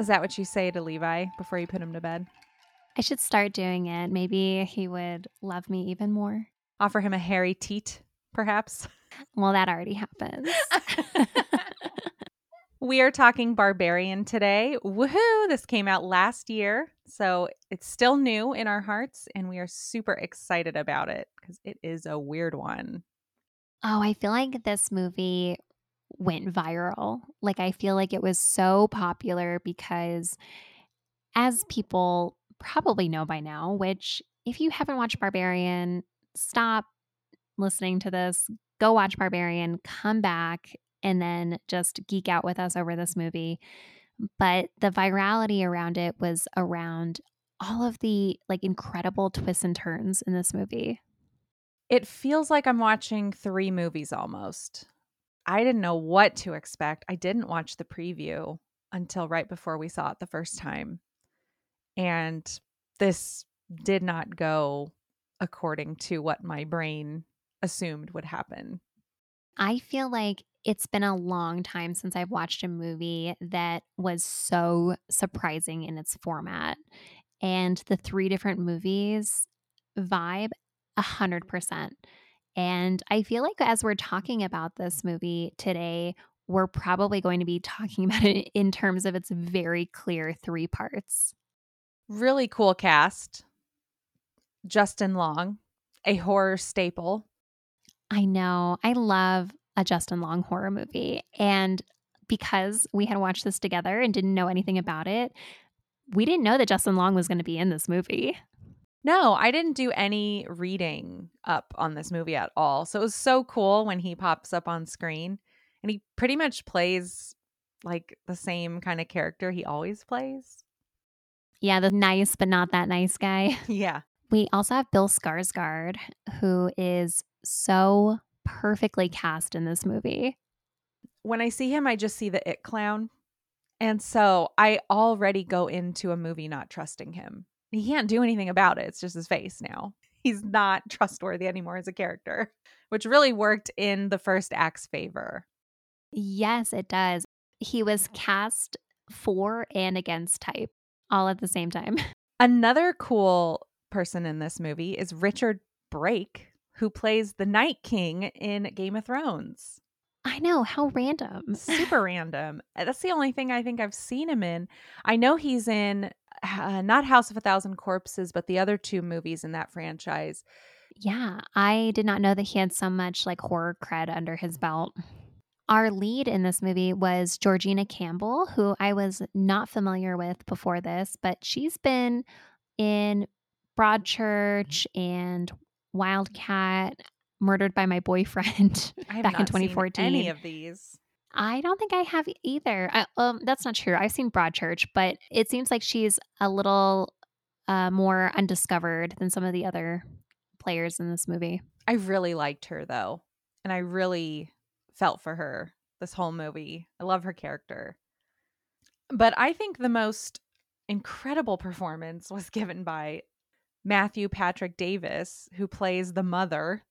Is that what you say to Levi before you put him to bed? I should start doing it. Maybe he would love me even more. Offer him a hairy teat, perhaps? Well, that already happens. We are talking Barbarian today. Woohoo! This came out last year, so it's still new in our hearts, and we are super excited about it because it is a weird one. oh, I feel like this movie went viral. Like, I feel like it was so popular because, as people probably know by now, which if you haven't watched Barbarian, stop listening to this, go watch Barbarian, come back, and then just geek out with us over this movie. But the virality around it was around all of the like incredible twists and turns in this movie. It feels like I'm watching three movies almost. I didn't know what to expect. I didn't watch the preview until right before we saw it the first time. And this did not go according to what my brain assumed would happen. I feel like it's been a long time since I've watched a movie that was so surprising in its format. And the three different movies vibe a hundred percent. And I feel like as we're talking about this movie today, we're probably going to be talking about it in terms of its very clear three parts. Really cool cast. Justin Long, a horror staple. I know. I love a Justin Long horror movie. And because we had watched this together and didn't know anything about it, we didn't know that Justin Long was going to be in this movie. No, I didn't do any reading up on this movie at all. So it was so cool when he pops up on screen and he pretty much plays like the same kind of character he always plays. Yeah, the nice but not that nice guy. Yeah. We also have Bill Skarsgård, who is so perfectly cast in this movie. When I see him, I just see the it clown. And so I already go into a movie not trusting him. He can't do anything about it. It's just his face now. He's not trustworthy anymore as a character, which really worked in the first act's favor. Yes, it does. He was cast for and against type all at the same time. Another cool person in this movie is Richard Brake, who plays the Night King in Game of Thrones. I know, how random. Super random. That's the only thing I think I've seen him in. I know he's in uh, not House of a Thousand Corpses, but the other two movies in that franchise. Yeah, I did not know that he had so much like horror cred under his belt. Our lead in this movie was Georgina Campbell, who I was not familiar with before this, but she's been in Broadchurch and Wildcat, Murdered by My Boyfriend back in not seen 2014. any of these. I don't think I have either. I, um, that's not true. I've seen Broadchurch, but it seems like she's a little uh, more undiscovered than some of the other players in this movie. I really liked her though, and I really felt for her this whole movie. I love her character. But I think the most incredible performance was given by Matthew Patrick Davis, who plays the mother.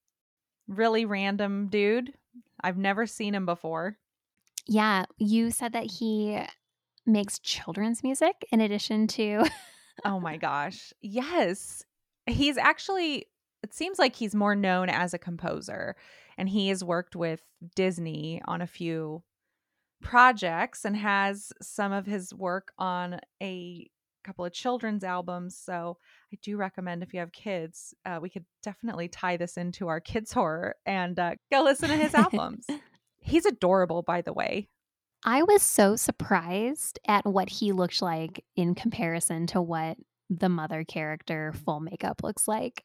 Really random dude. I've never seen him before. Yeah, you said that he makes children's music in addition to. Oh my gosh. Yes. He's actually, it seems like he's more known as a composer, and he has worked with Disney on a few projects and has some of his work on a couple of children's albums. So I do recommend if you have kids, uh, we could definitely tie this into our kids' horror and uh, go listen to his albums. He's adorable, by the way. I was so surprised at what he looked like in comparison to what the mother character full makeup looks like.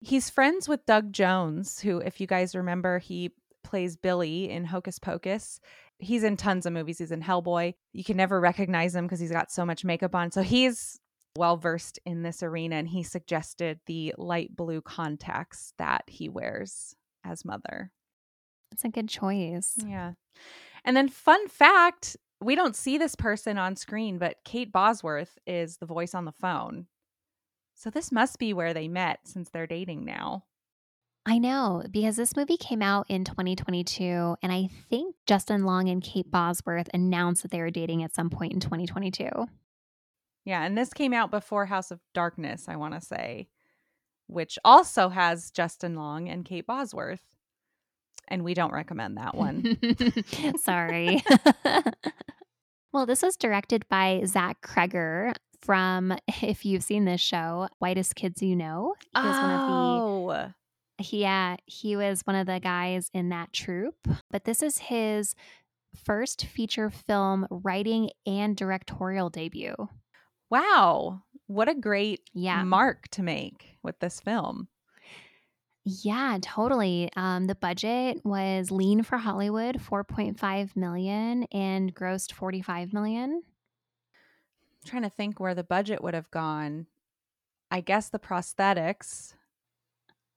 He's friends with Doug Jones, who, if you guys remember, he plays Billy in Hocus Pocus. He's in tons of movies. He's in Hellboy. You can never recognize him because he's got so much makeup on. So he's well versed in this arena and he suggested the light blue contacts that he wears as mother. It's a good choice. Yeah. And then, fun fact we don't see this person on screen, but Kate Bosworth is the voice on the phone. So this must be where they met since they're dating now. I know because this movie came out in 2022, and I think Justin Long and Kate Bosworth announced that they were dating at some point in 2022. Yeah, and this came out before House of Darkness, I want to say, which also has Justin Long and Kate Bosworth. And we don't recommend that one. Sorry. well, this was directed by Zach Cregger from, if you've seen this show, Whitest Kids You Know. He was oh. one of the oh yeah, he was one of the guys in that troupe, but this is his first feature film writing and directorial debut. Wow. What a great yeah. mark to make with this film. Yeah, totally. Um, the budget was lean for Hollywood, 4.5 million and grossed 45 million. I'm trying to think where the budget would have gone. I guess the prosthetics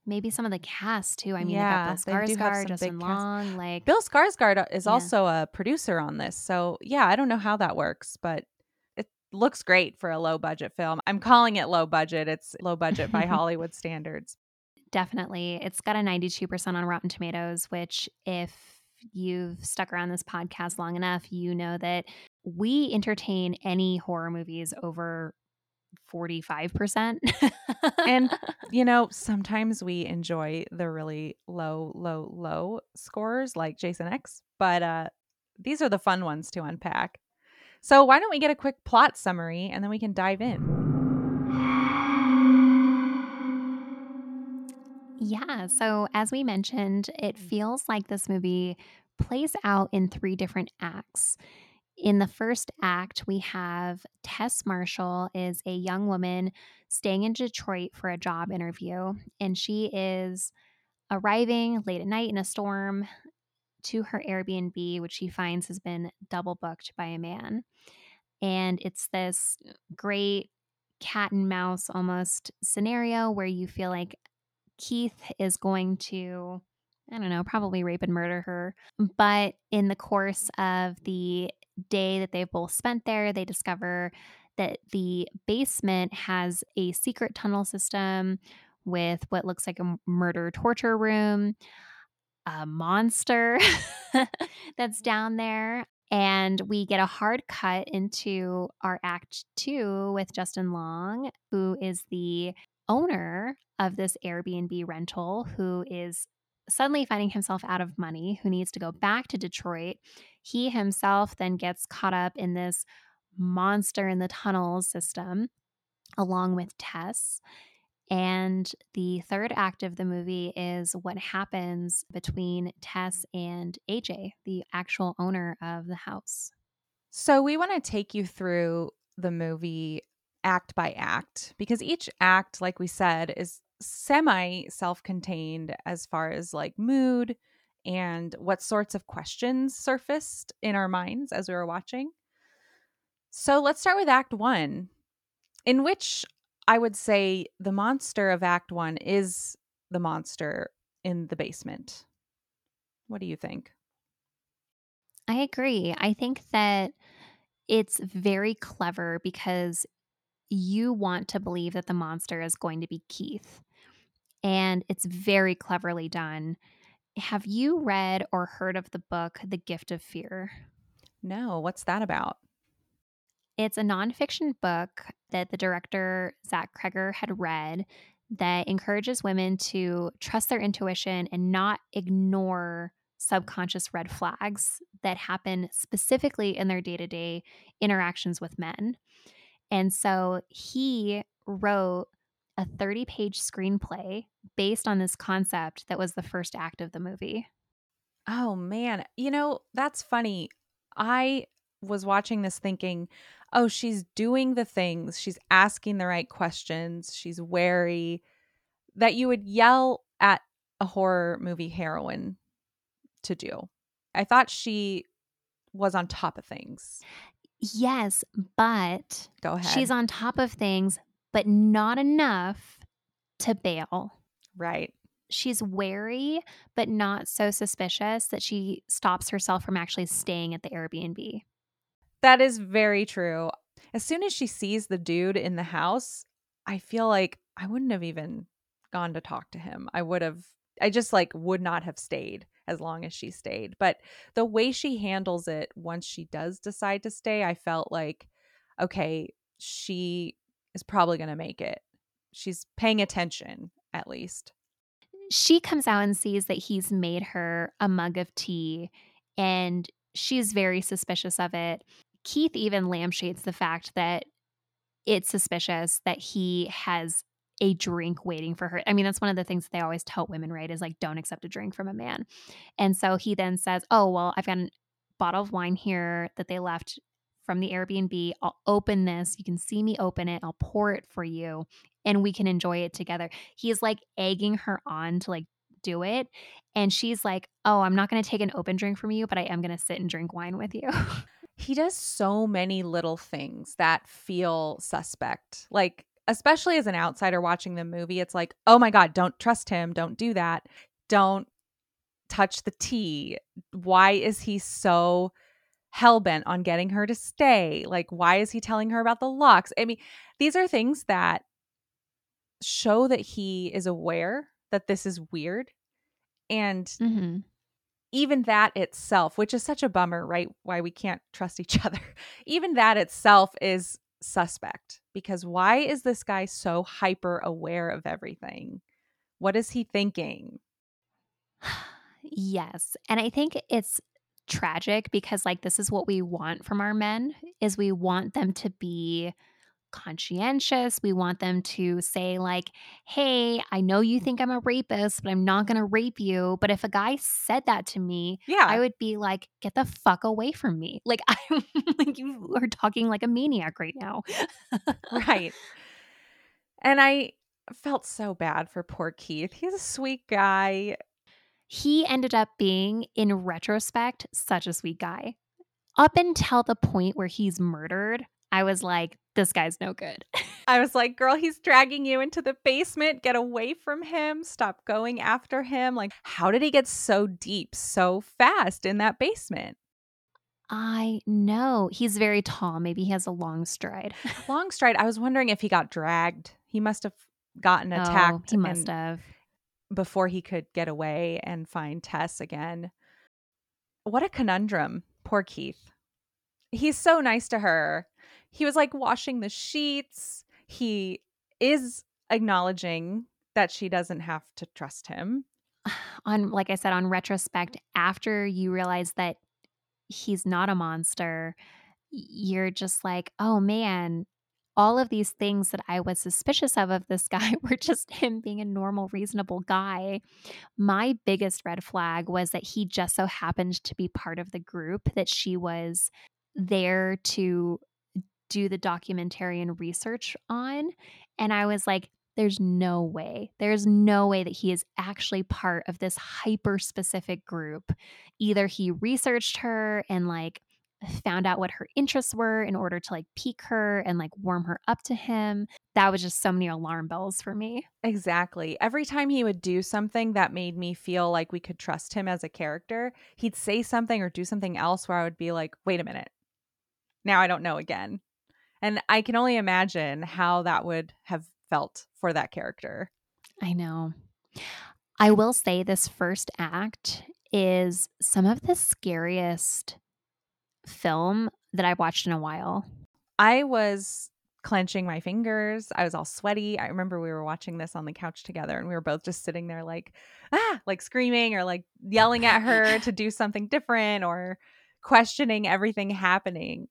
maybe some of the cast too. I mean, yeah, Bill Skarsgård, Justin Long, cast. like Bill Skarsgård uh, is yeah. also a producer on this. So yeah, I don't know how that works, but it looks great for a low budget film. I'm calling it low budget. It's low budget by Hollywood standards. Definitely, it's got a 92% on Rotten Tomatoes, which if you've stuck around this podcast long enough, you know that we entertain any horror movies over 45%. and, you know, sometimes we enjoy the really low, low, low scores like Jason X, but uh, these are the fun ones to unpack. So, why don't we get a quick plot summary and then we can dive in? Yeah. So, as we mentioned, it mm-hmm. feels like this movie plays out in three different acts. In the first act, we have Tess Marshall is a young woman staying in Detroit for a job interview, and she is arriving late at night in a storm to her Airbnb, which she finds has been double booked by a man. And it's this great cat and mouse almost scenario where you feel like Keith is going to, I don't know, probably rape and murder her. But in the course of the day that they've both spent there, they discover that the basement has a secret tunnel system with what looks like a murder torture room, a monster that's down there. And we get a hard cut into our act two with Justin Long, who is the owner of this Airbnb rental, who is suddenly finding himself out of money, who needs to go back to Detroit. He himself then gets caught up in this monster in the tunnels system, along with Tess. And the third act of the movie is what happens between Tess and AJ, the actual owner of the house. So, we want to take you through the movie act by act because each act, like we said, is semi self contained as far as like mood and what sorts of questions surfaced in our minds as we were watching. So let's start with Act One, in which I would say the monster of Act One is the monster in the basement. What do you think? I agree. I think that it's very clever because you want to believe that the monster is going to be Keith and it's very cleverly done. Have you read or heard of the book The Gift of Fear? No, what's that about? It's a nonfiction book that the director Zach Cregger had read that encourages women to trust their intuition and not ignore subconscious red flags that happen specifically in their day to day interactions with men. And so he wrote a 30 page screenplay based on this concept that was the first act of the movie. Oh, man. You know, that's funny. I was watching this thinking, oh, she's doing the things, she's asking the right questions, she's wary that you would yell at a horror movie heroine to do. I thought she was on top of things. Yes, but Go ahead. she's on top of things, but not enough to bail. right. She's wary, but not so suspicious that she stops herself from actually staying at the Airbnb. That is very true. As soon as she sees the dude in the house, I feel like I wouldn't have even gone to talk to him. I would have, I just like would not have stayed as long as she stayed. But the way she handles it once she does decide to stay, I felt like, okay, she is probably going to make it. She's paying attention at least. She comes out and sees that he's made her a mug of tea, and she's very suspicious of it. Keith even lampshades the fact that it's suspicious that he has a drink waiting for her. I mean, that's one of the things that they always tell women, right? Is like, don't accept a drink from a man. And so he then says, Oh, well, I've got a bottle of wine here that they left from the Airbnb. I'll open this. You can see me open it. I'll pour it for you and we can enjoy it together. He's like egging her on to like do it. And she's like, Oh, I'm not going to take an open drink from you, but I am going to sit and drink wine with you. he does so many little things that feel suspect. Like, especially as an outsider watching the movie, it's like, oh my God, don't trust him. Don't do that. Don't touch the tea. Why is he so hell bent on getting her to stay? Like, why is he telling her about the locks? I mean, these are things that show that he is aware that this is weird. And mm-hmm. even that itself, which is such a bummer, right? Why we can't trust each other, even that itself is suspect because why is this guy so hyper aware of everything? What is he thinking? yes. And I think it's tragic because like this is what we want from our men is we want them to be conscientious. We want them to say, like, hey, I know you mm. think I'm a rapist, but I'm not going to rape you. But if a guy said that to me, Yeah. I would be like, get the fuck away from me. Like, I'm like, you are talking like a maniac right now. right. And I felt so bad for poor Keith. He's a sweet guy. He ended up being, in retrospect, such a sweet guy. Up until the point where he's murdered, I was like, this guy's no good. I was like, girl, he's dragging you into the basement. Get away from him. Stop going after him. Like, how did he get so deep so fast in that basement? I know. He's very tall. Maybe he has a long stride. long stride. I was wondering if he got dragged. He must have gotten oh, attacked. Oh, he must have. Before he could get away and find Tess again. What a conundrum. Poor Keith. He's so nice to her he was like washing the sheets. He is acknowledging that she doesn't have to trust him. On, like I said, on retrospect, after you realize that he's not a monster, you're just like, oh man, all of these things that I was suspicious of of this guy were just him being a normal, reasonable guy. My biggest red flag was that he just so happened to be part of the group that she was there to do the documentary and research on. And I was like, there's no way. There's no way that he is actually part of this hyper specific group. Either he researched her and like found out what her interests were in order to like pique her and like warm her up to him. That was just so many alarm bells for me. Exactly. Every time he would do something that made me feel like we could trust him as a character, he'd say something or do something else where I would be like, wait a minute. Now I don't know again. And I can only imagine how that would have felt for that character. I know. I will say this first act is some of the scariest film that I've watched in a while. I was clenching my fingers. I was all sweaty. I remember we were watching this on the couch together and we were both just sitting there like, ah, like screaming or like yelling at her to do something different or questioning everything happening.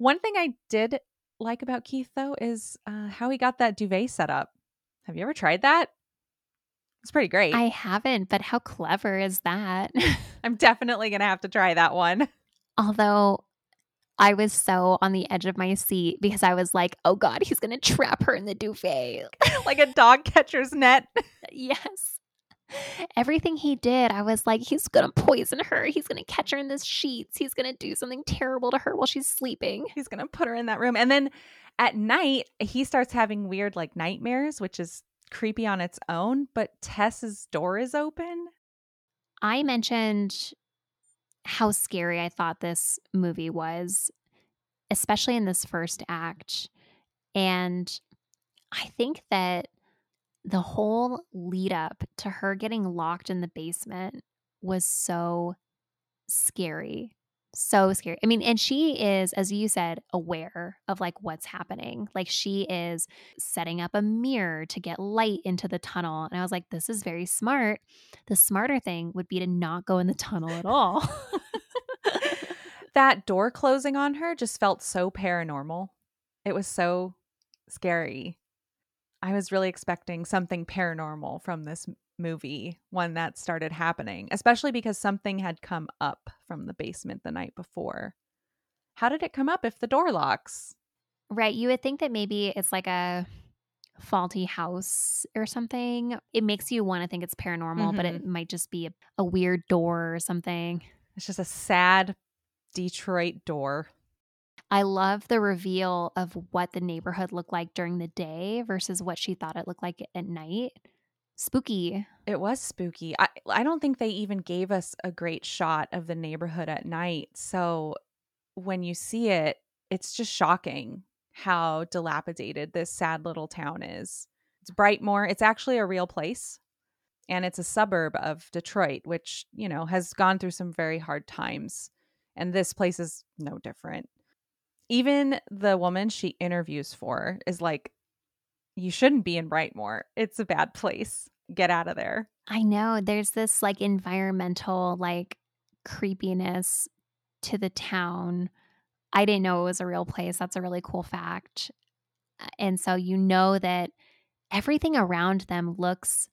One thing I did like about Keith though is uh, how he got that duvet set up. Have you ever tried that? It's pretty great. I haven't, but how clever is that? I'm definitely going to have to try that one. Although I was so on the edge of my seat because I was like, oh God, he's going to trap her in the duvet. like a dog catcher's net. yes. Everything he did, I was like, he's gonna poison her. He's gonna catch her in the sheets. He's gonna do something terrible to her while she's sleeping. He's going to put her in that room. And then at night, he starts having weird like nightmares, which is creepy on its own, but Tess's door is open. I mentioned how scary I thought this movie was, especially in this first act. And I think that the whole lead up to her getting locked in the basement was so scary. So scary. I mean, and she is, as you said, aware of like what's happening. Like she is setting up a mirror to get light into the tunnel. And I was like, this is very smart. The smarter thing would be to not go in the tunnel at all. that door closing on her just felt so paranormal. It was so scary. I was really expecting something paranormal from this movie when that started happening, especially because something had come up from the basement the night before. How did it come up if the door locks? Right. You would think that maybe it's like a faulty house or something. It makes you want to think it's paranormal, mm-hmm. but it might just be a, a weird door or something. It's just a sad Detroit door. I love the reveal of what the neighborhood looked like during the day versus what she thought it looked like at night. Spooky. It was spooky. I, I don't think they even gave us a great shot of the neighborhood at night. So when you see it, it's just shocking how dilapidated this sad little town is. It's Brightmoor. It's actually a real place. And it's a suburb of Detroit, which, you know, has gone through some very hard times. And this place is no different even the woman she interviews for is like, you shouldn't be in Brightmoor. It's a bad place. Get out of there. I know. There's this like environmental like creepiness to the town. I didn't know it was a real place. That's a really cool fact. And so you know that everything around them looks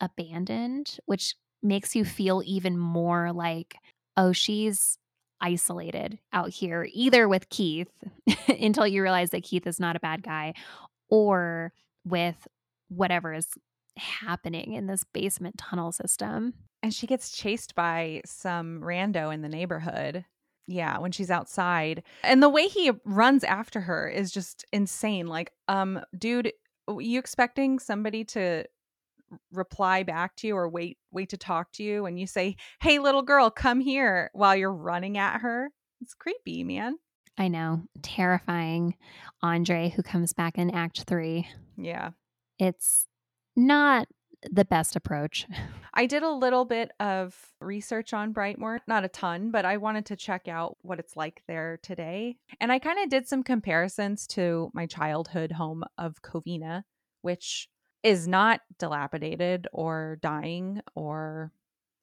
abandoned, which makes you feel even more like, oh, she's isolated out here, either with Keith until you realize that Keith is not a bad guy, or with whatever is happening in this basement tunnel system. And she gets chased by some rando in the neighborhood. Yeah, when she's outside. And the way he runs after her is just insane. Like, um, dude, you expecting somebody to reply back to you or wait wait to talk to you and you say hey little girl come here while you're running at her? It's creepy man. I know terrifying andre who comes back in act 3 yeah. It's not the best approach. I did a little bit of research on brightmoor not a ton but i wanted to check out what it's like there today and i kind of did some comparisons to my childhood home of covina which is not dilapidated or dying or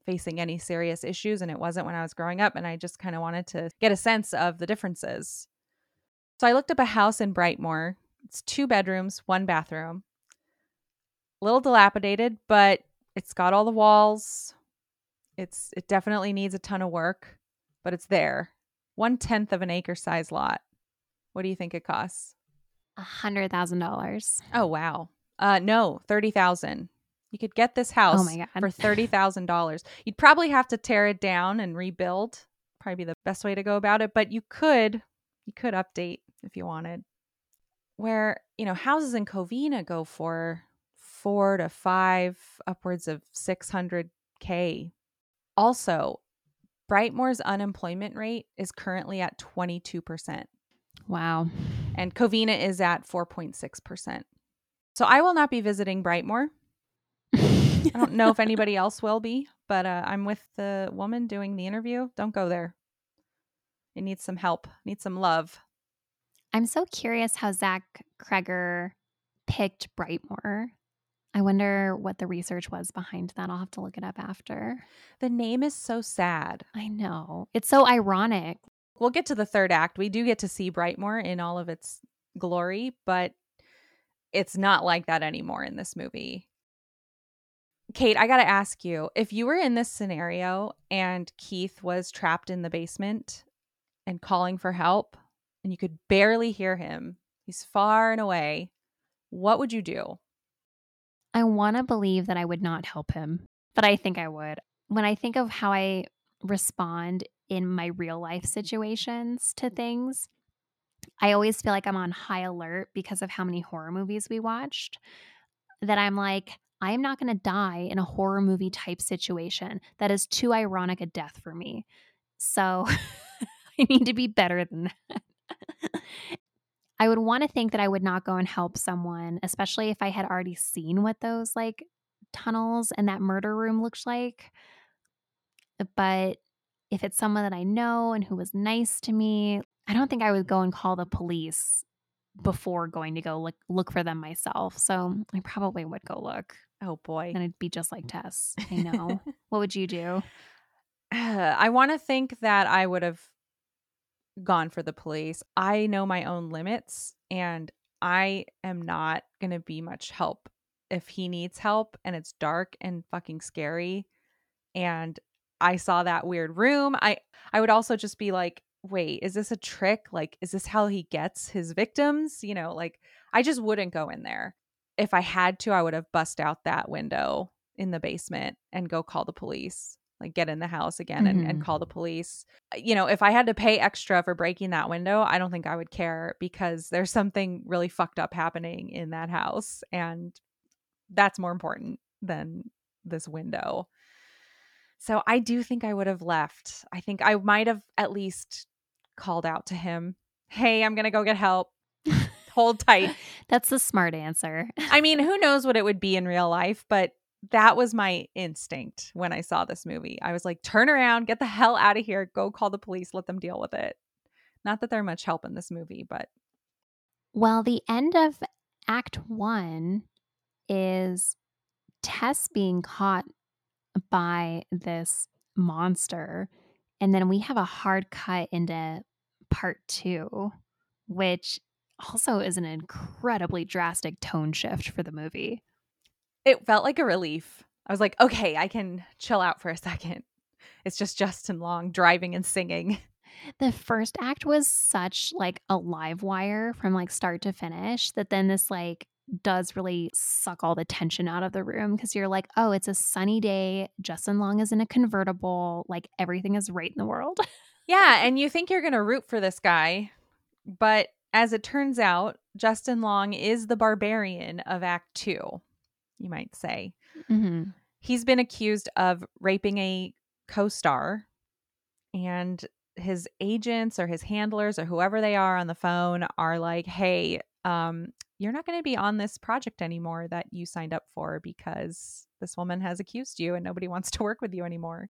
facing any serious issues and it wasn't when I was growing up and I just kind of wanted to get a sense of the differences. So I looked up a house in Brightmoor. It's two bedrooms, one bathroom. A little dilapidated, but it's got all the walls. It's it definitely needs a ton of work, but it's there. One tenth of an acre size lot. What do you think it costs? A hundred thousand dollars. Oh wow. Uh, no, thirty thousand. You could get this house oh my God. for thirty thousand dollars. You'd probably have to tear it down and rebuild. Probably be the best way to go about it. But you could, you could update if you wanted. Where you know houses in Covina go for four to five, upwards of six hundred k. Also, Brightmoor's unemployment rate is currently at twenty two percent. Wow. And Covina is at four point six percent. So I will not be visiting Brightmoor. I don't know if anybody else will be, but uh, I'm with the woman doing the interview. Don't go there. It needs some help, needs some love. I'm so curious how Zach Cregger picked Brightmoor. I wonder what the research was behind that. I'll have to look it up after. The name is so sad. I know. It's so ironic. We'll get to the third act. We do get to see Brightmoor in all of its glory, but it's not like that anymore in this movie. Kate, I got to ask you if you were in this scenario and Keith was trapped in the basement and calling for help and you could barely hear him, he's far and away, what would you do? I want to believe that I would not help him. but I think I would. When I think of how I respond in my real life situations to things, I always feel like I'm on high alert because of how many horror movies we watched. That I'm like, I am not going to die in a horror movie type situation. That is too ironic a death for me. So I need to be better than that. I would want to think that I would not go and help someone, especially if I had already seen what those like tunnels and that murder room looks like. But if it's someone that I know and who was nice to me, I don't think I would go and call the police before going to go look look for them myself. So I probably would go look. Oh boy. And it'd be just like Tess. I know. what would you do? Uh, I want to think that I would have gone for the police. I know my own limits and I am not going to be much help if he needs help and it's dark and fucking scary and I saw that weird room. I I would also just be like, "Wait, is this a trick? Like is this how he gets his victims?" You know, like I just wouldn't go in there. If I had to, I would have bust out that window in the basement and go call the police like get in the house again and, mm-hmm. and call the police. Uh, you know, if I had to pay extra for breaking that window, I don't think I would care because there's something really fucked up happening in that house. And that's more important than this window. So I do think I would have left. I think I might have at least called out to him, Hey, I'm going to go get help. Hold tight. That's the smart answer. I mean, who knows what it would be in real life, but that was my instinct when I saw this movie. I was like, turn around, get the hell out of here, go call the police, let them deal with it. Not that they're much help in this movie, but. Well, the end of Act One is Tess being caught by this monster. And then we have a hard cut into part two, which also is an incredibly drastic tone shift for the movie. It felt like a relief. I was like, okay, I can chill out for a second. It's just Justin Long driving and singing. The first act was such like a live wire from like start to finish that then this like does really suck all the tension out of the room because you're like, oh, it's a sunny day. Justin Long is in a convertible. Like everything is right in the world. yeah. And you think you're going to root for this guy. But as it turns out, Justin Long is the barbarian of Act Two you might say. Mm-hmm. He's been accused of raping a co star, and his agents or his handlers or whoever they are on the phone are like, hey, um, you're not going to be on this project anymore that you signed up for because this woman has accused you and nobody wants to work with you anymore.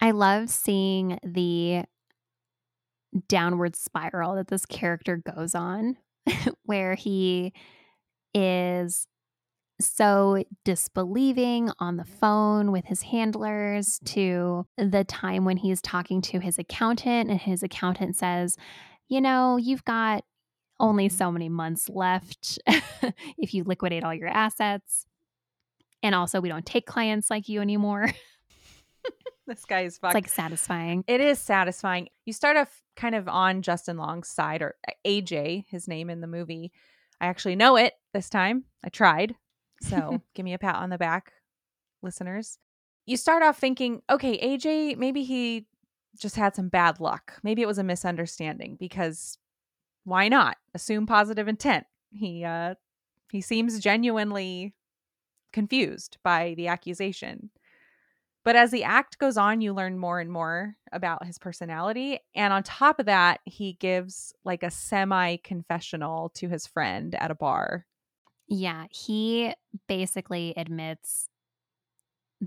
I love seeing the downward spiral that this character goes on, where he is so disbelieving on the phone with his handlers to the time when he's talking to his accountant and his accountant says, You know, you've got only mm-hmm. so many months left if you liquidate all your assets. And also, we don't take clients like you anymore. this guy is fucked. It's like satisfying. It is satisfying. You start off kind of on Justin Long's side, or eh, AJ, his name in the movie. I actually know it this time. I tried. So give me a pat on the back, listeners. You start off thinking, okay, AJ, maybe he just had some bad luck. Maybe it was a misunderstanding because why not assume positive intent? He uh he seems genuinely confused by the accusation. But as the act goes on, you learn more and more about his personality. And on top of that, he gives like a semi confessional to his friend at a bar yeah, he basically admits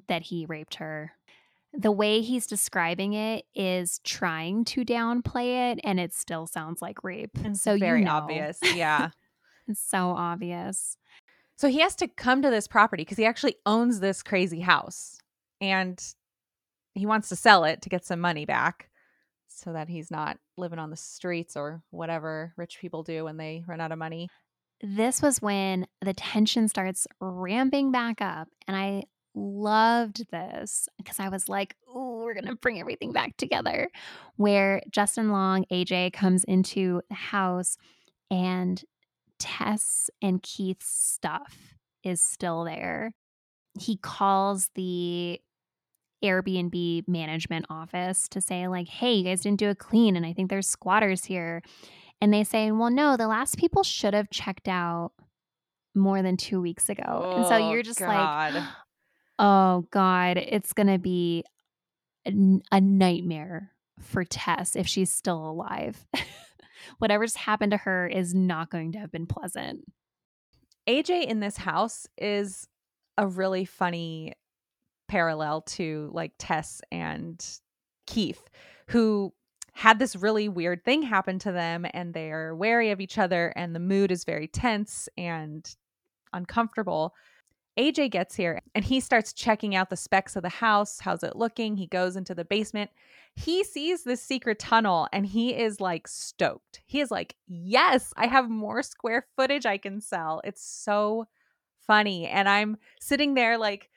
that he raped her. The way he's describing it is trying to downplay it, and it still sounds like rape. And so very you know. obvious. Yeah. it's so obvious. So he has to come to this property because he actually owns this crazy house and he wants to sell it to get some money back so that he's not living on the streets or whatever rich people do when they run out of money this was when the tension starts ramping back up. And I loved this because I was like, oh, we're going to bring everything back together. Where Justin Long, AJ, comes into the house and Tess and Keith's stuff is still there. he calls the Airbnb management office to say, like, hey, you guys didn't do a clean, and I think there's squatters here. And they say, well, no, the last people should have checked out more than two weeks ago. Oh, and so oh, you're just God. like, oh, God, it's to be a, a nightmare for Tess if she's still alive. Whatever's happened to her is not going to have been pleasant. AJ in this house is a really funny parallel to like Tess and Keith, who had this really weird thing happen to them and they're wary of each other and the mood is very tense and uncomfortable. AJ gets here and he starts checking out the specs of the house. How's it looking? He goes into the basement. He sees this secret tunnel and he is like stoked. He is like, Yes, I have more square footage I can sell. It's so funny. And I'm sitting there like,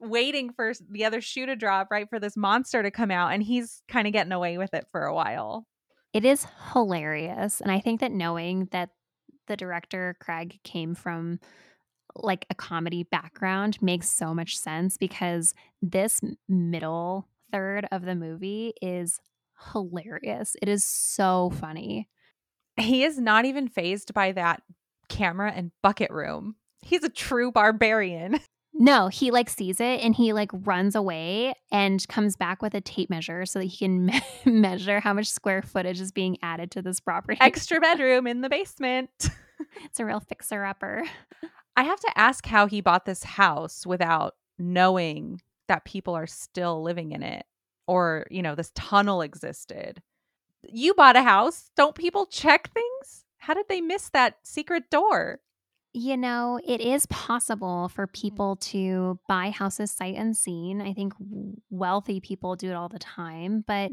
waiting for the other shoe to drop, right, for this monster to come out, and he's kind of getting away with it for a while. It is hilarious. And I think that knowing that the director, Cregger, came from like a comedy background makes so much sense because this middle third of the movie is hilarious. It is so funny. He is not even phased by that camera and bucket room. He's a true barbarian. No, he like sees it and he like runs away and comes back with a tape measure so that he can me- measure how much square footage is being added to this property. Extra bedroom in the basement. it's a real fixer upper. I have to ask how he bought this house without knowing that people are still living in it or, you know, this tunnel existed. You bought a house. Don't people check things? How did they miss that secret door? You know, it is possible for hmm. people to buy houses sight unseen. I think wealthy people do it all the time, but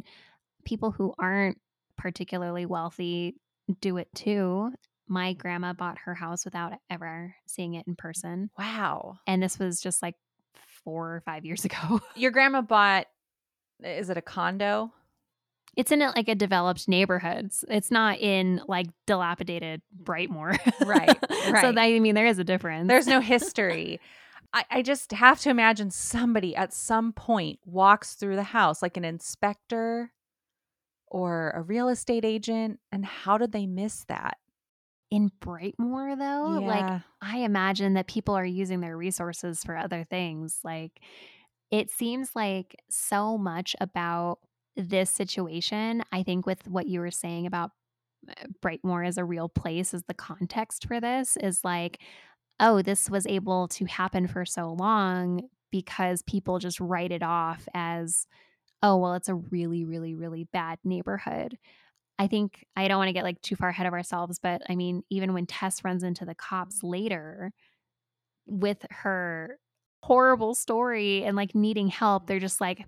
people who aren't particularly wealthy do it too. My grandma bought her house without ever seeing it in person. Wow. And this was just like four or five years ago. Your grandma bought, is it a condo? It's in a, like a developed neighborhoods. It's not in like dilapidated Brightmoor. Right. Right. so I mean, there is a difference. There's no history. I, I just have to imagine somebody at some point walks through the house, like an inspector or a real estate agent. And how did they miss that? In Brightmoor though, Yeah. like I imagine that people are using their resources for other things. Like it seems like so much about this situation. I think with what you were saying about uh, Brightmoor as a real place is the context for this is like, oh, this was able to happen for so long because people just write it off as, oh, well, it's a really, really, really bad neighborhood. I think I don't want to get like too far ahead of ourselves, but I mean, even when Tess runs into the cops later with her horrible story and like needing help, they're just like,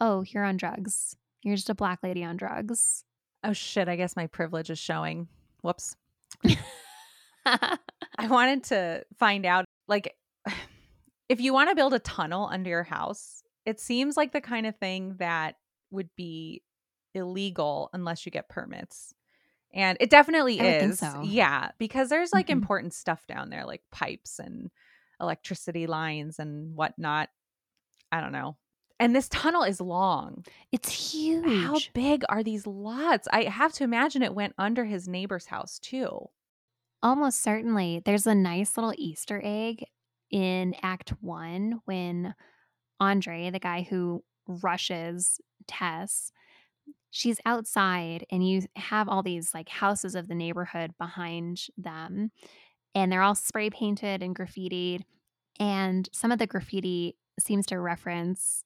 oh, you're on drugs. You're just a black lady on drugs. Oh, shit. I guess my privilege is showing. Whoops. I wanted to find out like, if you want to build a tunnel under your house, it seems like the kind of thing that would be illegal unless you get permits. And it definitely is. so. Yeah, because there's like Mhm. important stuff down there, like pipes and electricity lines and whatnot. I don't know. And this tunnel is long. it's huge. How big are these lots? I have to imagine it went under his neighbor's house too. Almost certainly. There's a nice little Easter egg in Act One when Andre, the guy who rushes Tess, she's outside and you have all these like houses of the neighborhood behind them. And they're all spray painted and graffitied. And some of the graffiti seems to reference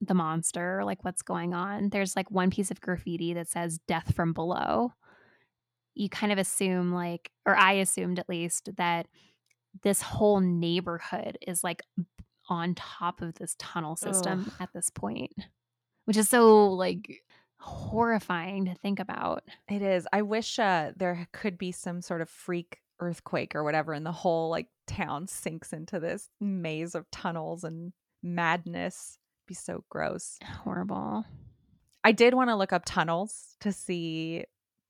the monster, like what's going on. There's like one piece of graffiti that says death from below you kind of assume like or I assumed at least that this whole neighborhood is like on top of this tunnel system Ugh. at this point, which is so like horrifying to think about. It is. I wish uh, there could be some sort of freak earthquake or whatever, and the whole like town sinks into this maze of tunnels and madness. Be so gross. Horrible. I did want to look up tunnels to see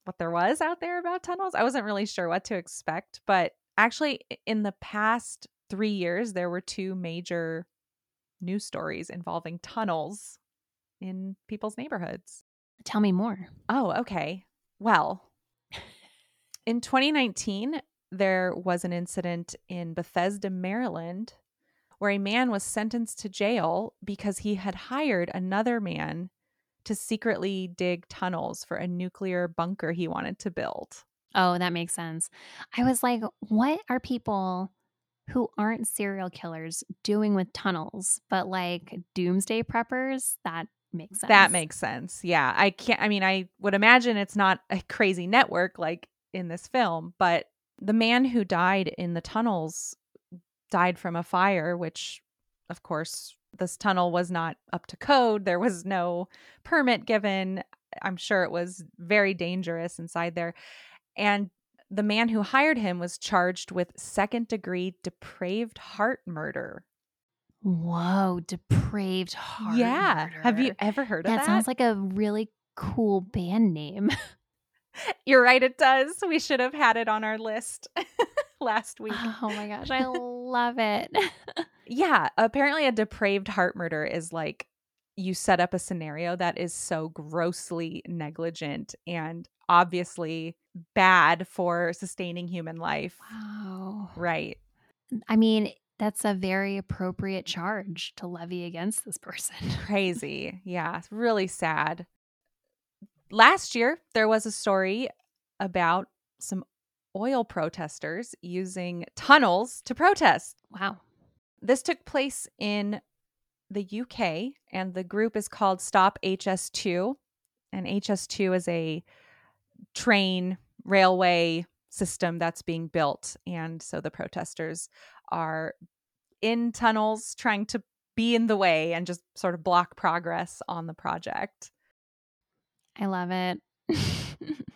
what there was out there about tunnels. I wasn't really sure what to expect, but actually, in the past three years, there were two major news stories involving tunnels in people's neighborhoods. Tell me more. Oh, okay. Well, in 2019, there was an incident in Bethesda, Maryland, where a man was sentenced to jail because he had hired another man to secretly dig tunnels for a nuclear bunker he wanted to build. Oh, that makes sense. I was like, what are people who aren't serial killers doing with tunnels, but like doomsday preppers? That makes sense. That makes sense. Yeah. I can't, I mean, I would imagine it's not a crazy network like in this film, but the man who died in the tunnels died from a fire, which, of course, this tunnel was not up to code. There was no permit given. I'm sure it was very dangerous inside there. And the man who hired him was charged with second degree depraved heart murder. Whoa, depraved heart. yeah. murder. Have you ever heard of That that? sounds like a really cool band name. You're right, it does. We should have had it on our list last week. oh my gosh, I love it. Yeah, apparently a depraved heart murder is like you set up a scenario that is so grossly negligent and obviously bad for sustaining human life. wow. Right. I mean, that's a very appropriate charge to levy against this person. Crazy. Yeah, it's really sad. Last year, there was a story about some oil protesters using tunnels to protest. Wow. This took place in the UK, and the group is called Stop HS2. And HS2 is a train railway system that's being built. And so the protesters are in tunnels trying to be in the way and just sort of block progress on the project. I love it.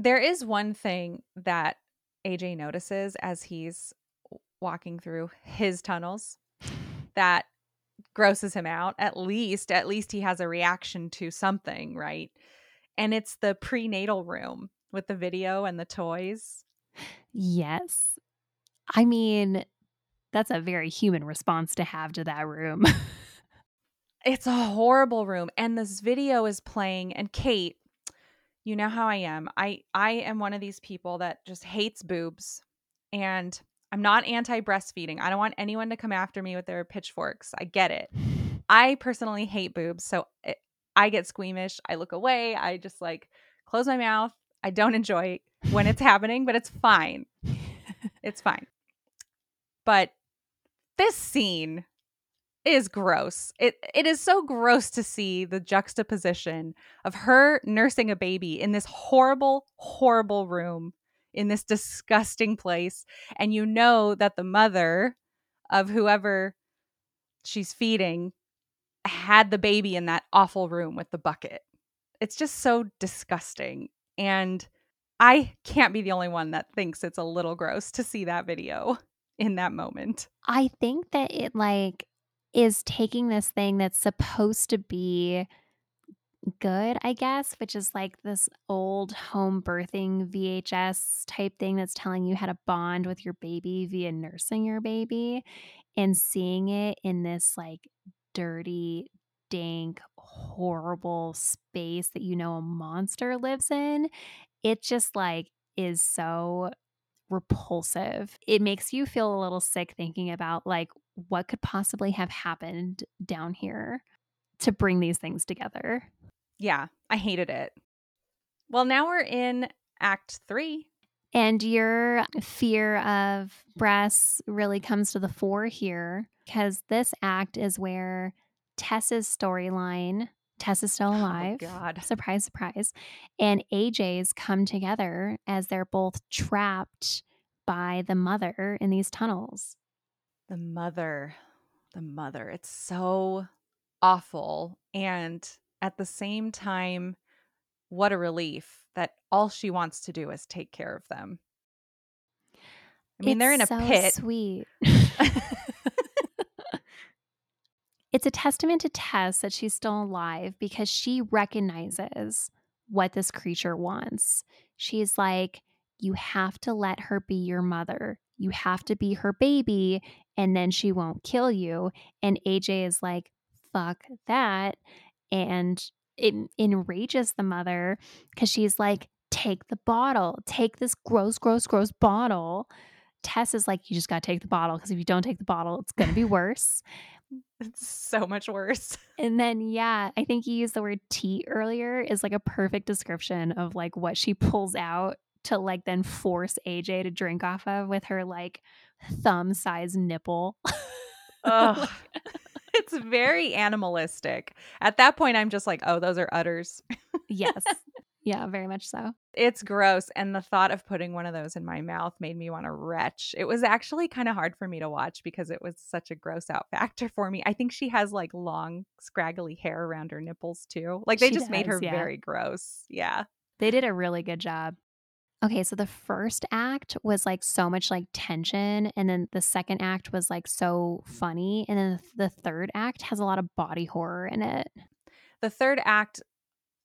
There is one thing that AJ notices as he's walking through his tunnels that grosses him out. At least, at least he has a reaction to something, right? And it's the prenatal room with the video and the toys. yes. I mean, that's a very human response to have to that room. It's a horrible room and this video is playing and Kate, you know how I am. I I am one of these people that just hates boobs and I'm not anti-breastfeeding. I don't want anyone to come after me with their pitchforks. I get it. I personally hate boobs, so it, I get squeamish. I look away. I just like close my mouth. I don't enjoy when it's happening, but it's fine. It's fine. But this scene is gross. It it is so gross to see the juxtaposition of her nursing a baby in this horrible horrible room in this disgusting place and you know that the mother of whoever she's feeding had the baby in that awful room with the bucket. It's just so disgusting and I can't be the only one that thinks it's a little gross to see that video in that moment. I think that it like is taking this thing that's supposed to be good, I guess, which is like this old home birthing VHS type thing that's telling you how to bond with your baby via nursing your baby and seeing it in this like dirty, dank, horrible space that you know a monster lives in. It just like is so repulsive. It makes you feel a little sick thinking about like what could possibly have happened down here to bring these things together. Yeah, I hated it. Well, now we're in Act Three. And your fear of breasts really comes to the fore here because this act is where Tess's storyline, Tess is still oh, alive. Oh, God. Surprise, surprise. And AJ's come together as they're both trapped by the mother in these tunnels. The mother, the mother. It's so awful. And at the same time, what a relief that all she wants to do is take care of them. I mean, they're in a It's so pit. Sweet. it's a testament to Tess that she's still alive because she recognizes what this creature wants. She's like, You have to let her be your mother. You have to be her baby and then she won't kill you. And AJ is like, fuck that. And it enrages the mother because she's like, take the bottle, take this gross, gross, gross bottle. Tess is like, you just got to take the bottle because if you don't take the bottle, it's going to be worse. It's so much worse. And then, yeah, I think you used the word tea earlier is like a perfect description of like what she pulls out to like then force AJ to drink off of with her like thumb size nipple. Ugh. it's very animalistic. At that point, I'm just like, oh, those are udders. yes. Yeah, very much so. It's gross. And the thought of putting one of those in my mouth made me want to retch. It was actually kind of hard for me to watch because it was such a gross out factor for me. I think she has like long, scraggly hair around her nipples too. Like they She just made her yeah. very gross. Yeah. They did a really good job. Okay, so the first act was like so much like tension, and then the second act was like so mm. funny, and then the third act has a lot of body horror in it. The third act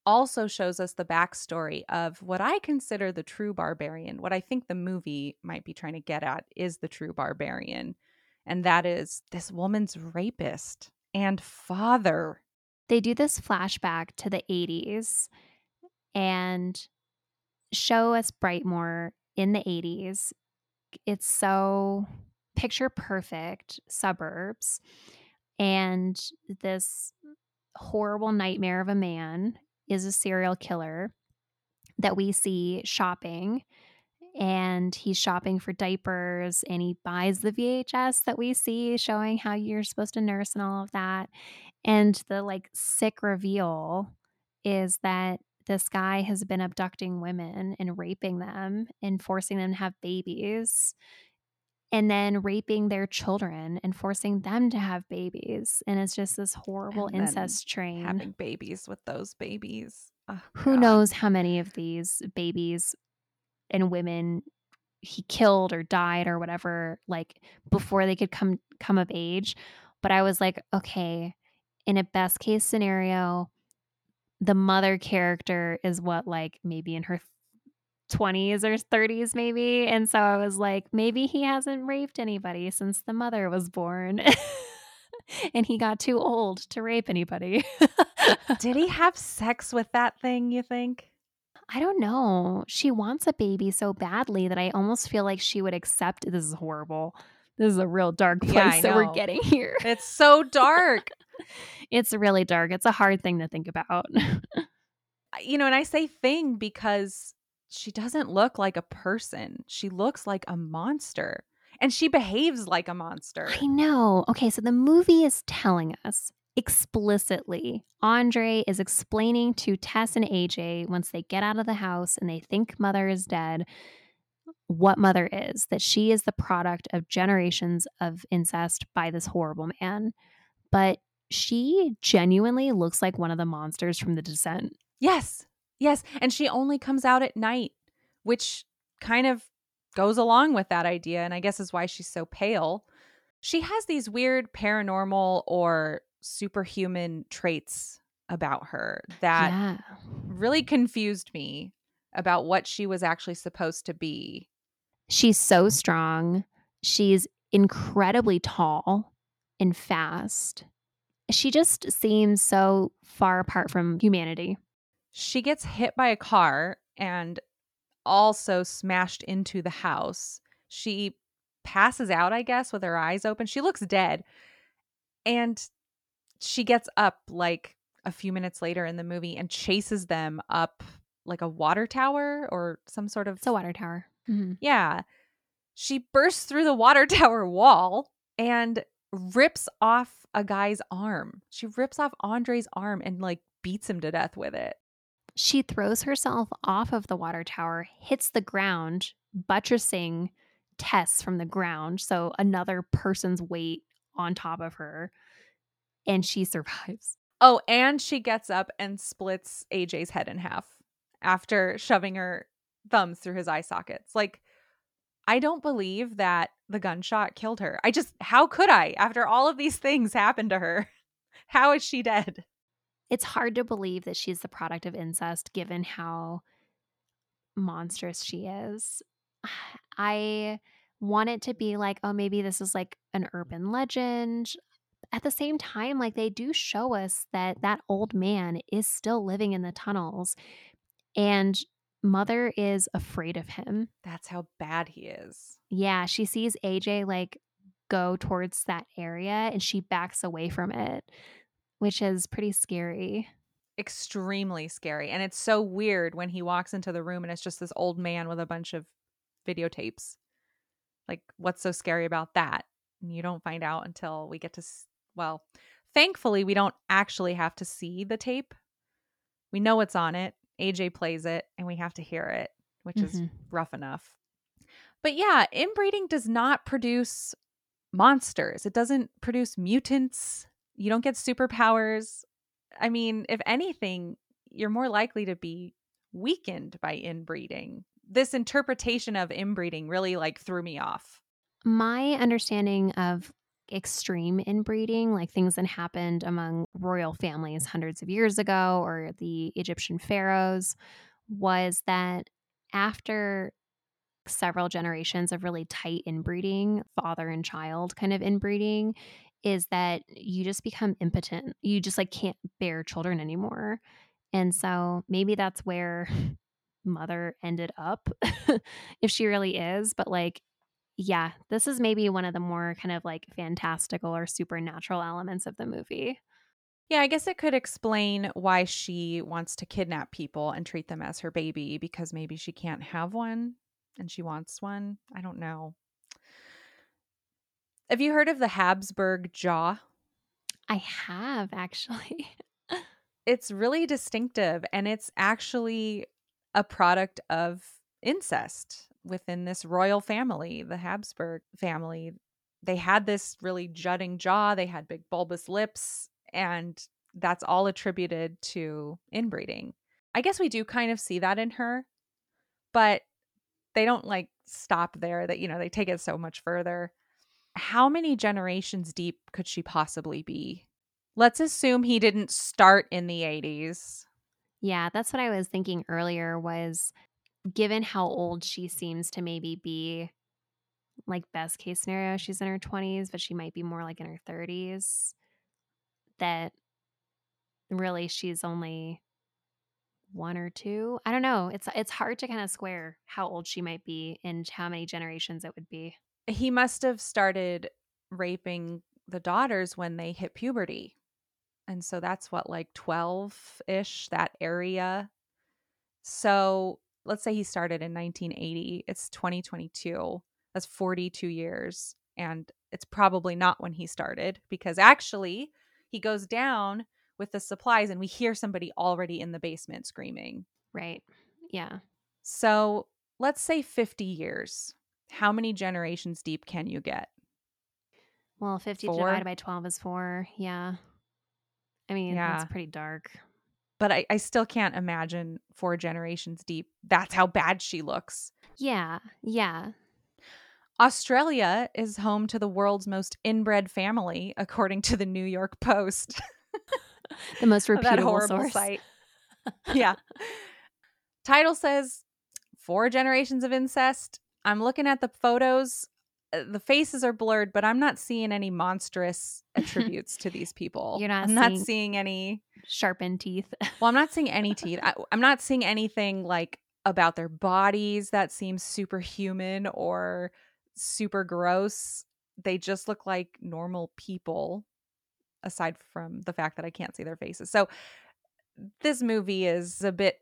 also shows us the backstory of what I consider the true barbarian. What I think the movie might be trying to get at is the true barbarian. And that is this woman's rapist and father. They do this flashback to the 80s and show us Brightmoor in the 80s. It's so picture perfect suburbs and this horrible nightmare of a man is a serial killer that we see shopping and he's shopping for diapers and he buys the VHS that we see showing how you're supposed to nurse and all of that and the like sick reveal is that this guy has been abducting women and raping them and forcing them to have babies and then raping their children and forcing them to have babies and it's just this horrible incest train Having babies with those babies. Oh, who God. knows how many of these babies and women he killed or died or whatever like before they could come come of age but i was like okay in a best case scenario the mother character is what like maybe in her 20s or 30s maybe and so i was like maybe he hasn't raped anybody since the mother was born and he got too old to rape anybody Did he have sex with that thing, you think? I don't know. She wants a baby so badly that I almost feel like she would accept this is horrible. This is a real dark place Yeah, that we're getting here. It's so dark. It's really dark. It's a hard thing to think about. you know, and I say thing because she doesn't look like a person. She looks like a monster. And she behaves like a monster. I know. Okay, so the movie is telling us explicitly Andre is explaining to Tess and AJ once they get out of the house and they think mother is dead what mother is that she is the product of generations of incest by this horrible man but she genuinely looks like one of the monsters from the descent Yes. Yes. And she only comes out at night, which kind of goes along with that idea. And I guess is why she's so pale. She has these weird paranormal or superhuman traits about her that yeah really confused me about what she was actually supposed to be. she's so strong she's incredibly tall and fast she just seems so far apart from humanity She gets hit by a car and also smashed into the house. She passes out, I guess, with her eyes open. She looks dead. And she gets up like a few minutes later in the movie and chases them up like a water tower or some sort of it's a water tower Mhm. Yeah. She bursts through the water tower wall and rips off a guy's arm. She rips off Andre's arm and like beats him to death with it. She throws herself off of the water tower, hits the ground, buttressing Tess from the ground. So another person's weight on top of her. And she survives. Oh, and she gets up and splits AJ's head in half after shoving her thumbs through his eye sockets. Like, I don't believe that the gunshot killed her. I just, how could I after all of these things happened to her? How is she dead? It's hard to believe that she's the product of incest given how monstrous she is. I want it to be like, oh, maybe this is like an urban legend. At the same time, like they do show us that that old man is still living in the tunnels and mother is afraid of him. That's how bad he is. Yeah, she sees AJ like go towards that area and she backs away from it, which is pretty scary. Extremely scary. And it's so weird when he walks into the room and it's just this old man with a bunch of videotapes. Like, what's so scary about that? And you don't find out until we get to, s- well, thankfully, we don't actually have to see the tape. We know what's on it. AJ plays it and we have to hear it, which is Mhm. rough enough. But yeah, inbreeding does not produce monsters, it doesn't produce mutants. You don't get superpowers. I mean, if anything, you're more likely to be weakened by inbreeding. This interpretation of inbreeding really like threw me off. My understanding of extreme inbreeding, like things that happened among royal families hundreds of years ago or the Egyptian pharaohs, was that after several generations of really tight inbreeding, father and child kind of inbreeding, is that you just become impotent. You just like can't bear children anymore. And so maybe that's where mother ended up if she really is, but like yeah, this is maybe one of the more kind of like fantastical or supernatural elements of the movie. Yeah, I guess it could explain why she wants to kidnap people and treat them as her baby because maybe she can't have one and she wants one. I don't know. Have you heard of the Habsburg jaw? I have actually. It's really distinctive and it's actually a product of incest within this royal family, the Habsburg family. They had this really jutting jaw, they had big bulbous lips, and that's all attributed to inbreeding. I guess we do kind of see that in her, but they don't like stop there that you know, they take it so much further. How many generations deep could she possibly be? Let's assume he didn't start in the 80s. yeah, that's what I was thinking earlier was given how old she seems to maybe be like best case scenario she's in her 20s but she might be more like in her 30s that really she's only one or two. I don't know. It's it's hard to kind of square how old she might be and how many generations it would be. He must have started raping the daughters when they hit puberty. And so that's what, like 12 ish, that area. So let's say he started in 1980. It's 2022. That's 42 years. And it's probably not when he started because actually he goes down with the supplies and we hear somebody already in the basement screaming. Right. Yeah. So let's say 50 years. How many generations deep can you get? Well, 50 Four? divided by 12 is 4. Yeah. I mean, Yeah. that's pretty dark. But I, I still can't imagine four generations deep. That's how bad she looks. Yeah. Yeah. Australia is home to the world's most inbred family, according to the New York Post. The most that reputable horrible source. site. yeah. Title says four generations of incest. I'm looking at the photos. Uh, The faces are blurred, but I'm not seeing any monstrous attributes to these people. You're not I'm not seeing- seeing any. Sharpened teeth. Well, I'm not seeing any teeth. I, I'm not seeing anything like about their bodies that seems superhuman or super gross. They just look like normal people, aside from the fact that I can't see their faces. So, this movie is a bit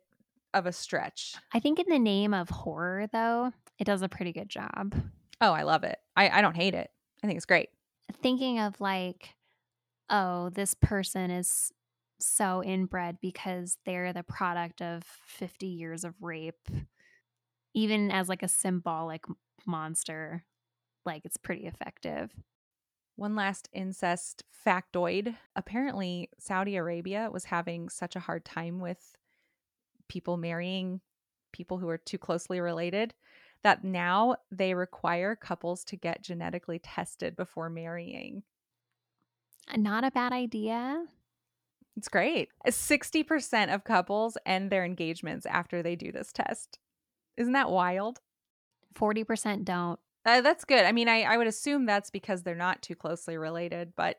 of a stretch. I think in the name of horror, though, it does a pretty good job. Oh, I love it. I, I don't hate it. I think it's great. Thinking of like, oh, this person is so inbred because they're the product of 50 years of rape, even as like a symbolic monster, like it's pretty effective. One last incest factoid. Apparently, Saudi Arabia was having such a hard time with people marrying people who are too closely related that now they require couples to get genetically tested before marrying. Not a bad idea. It's great. 60% of couples end their engagements after they do this test. Isn't that wild? 40% don't. Uh, that's good. I mean, I I would assume that's because they're not too closely related, but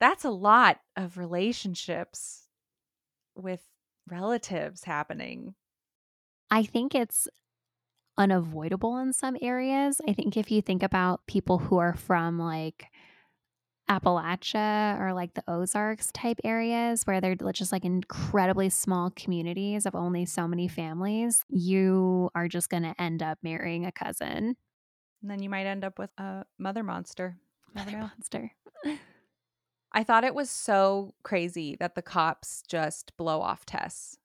that's a lot of relationships with relatives happening. I think it's unavoidable in some areas. I think if you think about people who are from, like, Appalachia or, like, the Ozarks type areas where they're just, like, incredibly small communities of only so many families, you are just gonna end up marrying a cousin. And then you might end up with a mother monster. Mother monster. I thought it was so crazy that the cops just blow off Tess.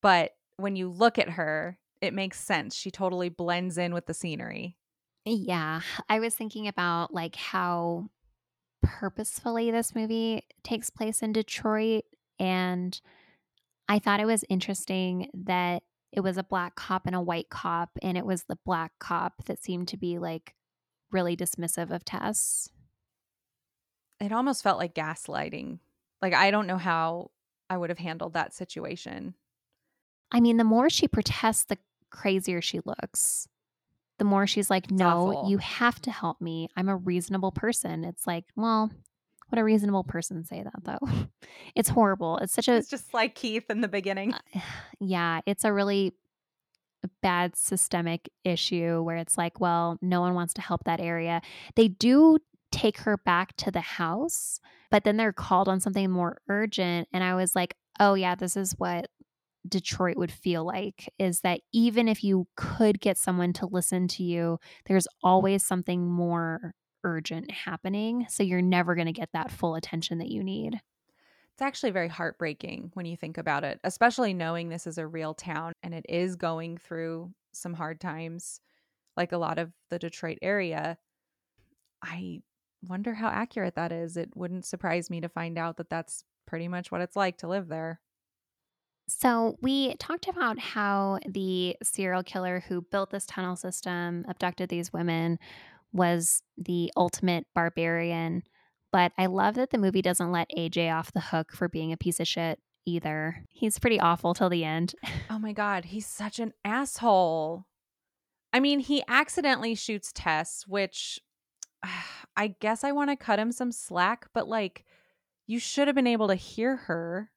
But when you look at her, it makes sense. She totally blends in with the scenery. Yeah. I was thinking about, like, how purposefully this movie takes place in Detroit, and I thought it was interesting that it was a black cop and a white cop, and it was the black cop that seemed to be, like, really dismissive of Tess. It almost felt like gaslighting. Like, I don't know how I would have handled that situation. I mean, the more she protests, the crazier she looks. The more she's like, "No, you have to help me. I'm a reasonable person." It's like, well, would a reasonable person say that though? It's horrible. It's such a It's just like Keith in the beginning. uh, yeah, it's a really bad systemic issue where it's like, well, no one wants to help that area. They do take her back to the house, but then they're called on something more urgent, and I was like, "Oh, yeah, this is what Detroit would feel like, is that even if you could get someone to listen to you, there's always something more urgent happening, so you're never gonna get that full attention that you need." It's actually very heartbreaking when you think about it, especially knowing this is a real town and it is going through some hard times, like a lot of the Detroit area. I wonder how accurate that is. It wouldn't surprise me to find out that that's pretty much what it's like to live there. So, we talked about how the serial killer who built this tunnel system, abducted these women, was the ultimate barbarian, but I love that the movie doesn't let AJ off the hook for being a piece of shit either. He's pretty awful till the end. Oh my God, he's such an asshole. I mean, he accidentally shoots Tess, which I guess I want to cut him some slack, but like, you should have been able to hear her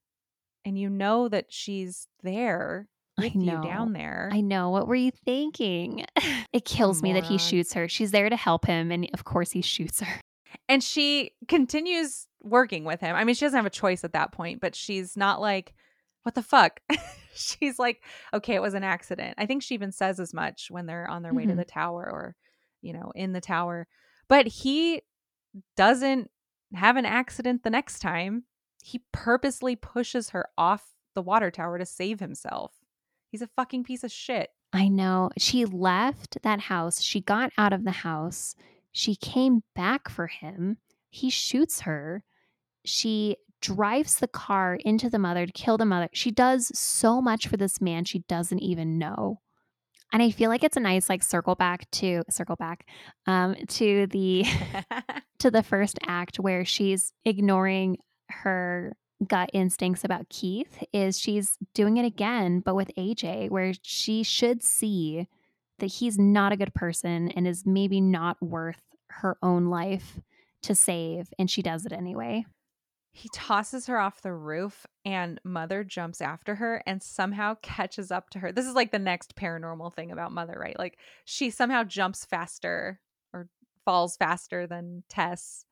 and you know that she's there I with you down there. I know. What were you thinking? It kills me that he shoots her. She's there to help him, and of course, he shoots her. And she continues working with him. I mean, she doesn't have a choice at that point, but she's not like, what the fuck? she's like, okay, it was an accident. I think she even says as much when they're on their way to Mhm. the tower or, you know, in the tower. But he doesn't have an accident the next time. He purposely pushes her off the water tower to save himself. He's a fucking piece of shit. I know. She left that house. She got out of the house. She came back for him. He shoots her. She drives the car into the mother to kill the mother. She does so much for this man she doesn't even know. And I feel like it's a nice like circle back to circle back um to the to the first act where she's ignoring her gut instincts about Keith is she's doing it again but with AJ where she should see that he's not a good person and is maybe not worth her own life to save and she does it anyway. He tosses her off the roof, and Mother jumps after her and somehow catches up to her. This is like the next paranormal thing about Mother, right? Like she somehow jumps faster or falls faster than Tess.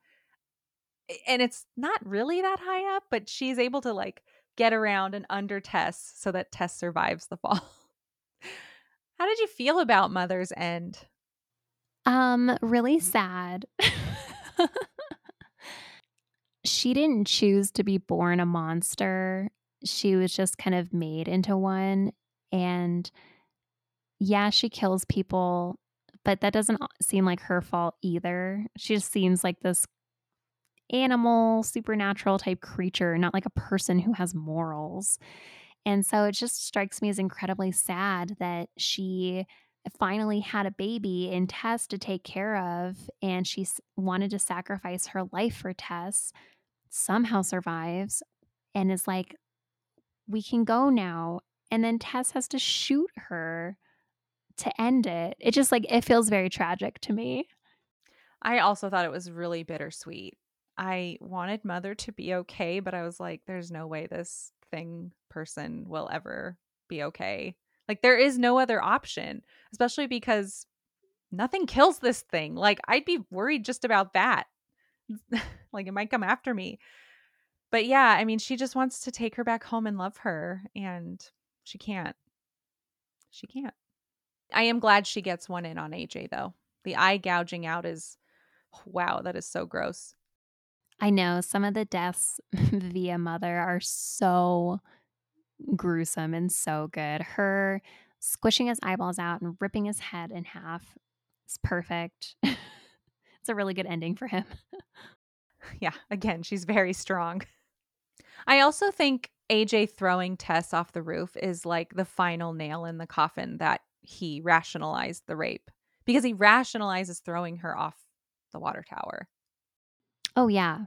And it's not really that high up, but she's able to like get around and under Tess so that Tess survives the fall. How did you feel about Mother's End? Um really sad. she didn't choose to be born a monster. She was just kind of made into one and yeah, she kills people, but that doesn't seem like her fault either. She just seems like this animal, supernatural type creature, not like a person who has morals. And so it just strikes me as incredibly sad that she finally had a baby in Tess to take care of, and she wanted to sacrifice her life for Tess, somehow survives, and is like, we can go now. And then Tess has to shoot her to end it. It just like it feels very tragic to me. I also thought it was really bittersweet. I wanted Mother to be okay, but I was like, there's no way this thing person will ever be okay. Like, there is no other option, especially because nothing kills this thing. Like, I'd be worried just about that. like, it might come after me. But yeah, I mean, she just wants to take her back home and love her, and she can't. She can't. I am glad she gets one in on AJ, though. The eye gouging out is wow, that is so gross. I know some of the deaths via mother are so gruesome and so good. Her squishing his eyeballs out and ripping his head in half is perfect. it's a really good ending for him. yeah, again, she's very strong. I also think AJ throwing Tess off the roof is like the final nail in the coffin that he rationalized the rape because he rationalizes throwing her off the water tower. Oh, yeah.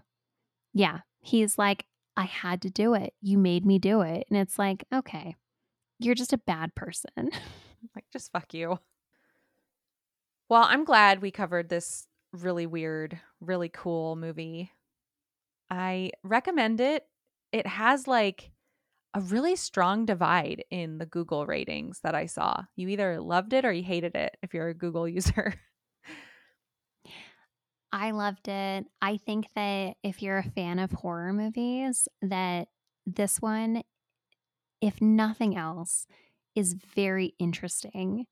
Yeah. He's like, I had to do it. You made me do it. And it's like, okay, you're just a bad person. like, just fuck you. Well, I'm glad we covered this really weird, really cool movie. I recommend it. It has like a really strong divide in the Google ratings that I saw. You either loved it or you hated it if you're a Google user. I loved it. I think that if you're a fan of horror movies, that this one, if nothing else, is very interesting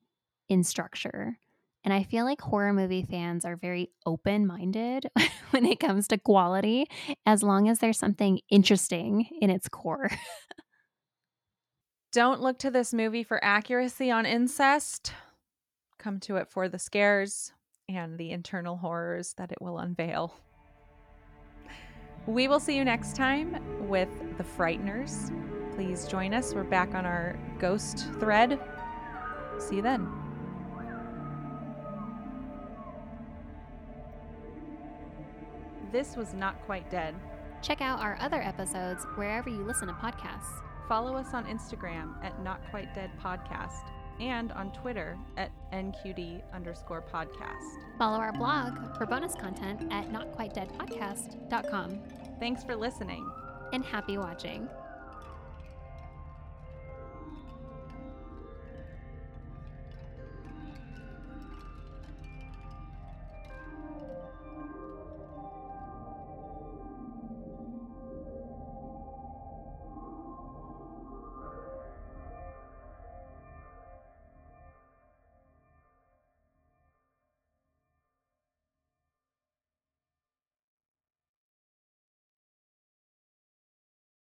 in structure. And I feel like horror movie fans are very open minded when it comes to quality, as long as there's something interesting in its core. Don't look to this movie for accuracy on incest. Come to it for the scares, and the internal horrors that it will unveil. We will see you next time with The Frighteners. Please join us. We're back on our ghost thread. See you then. This was Not Quite Dead. Check out our other episodes wherever you listen to podcasts. Follow us on Instagram at Not Quite Dead Podcast and on Twitter at NQD underscore podcast. Follow our blog for bonus content at notquitedeadpodcast.com. Thanks for listening. And happy watching.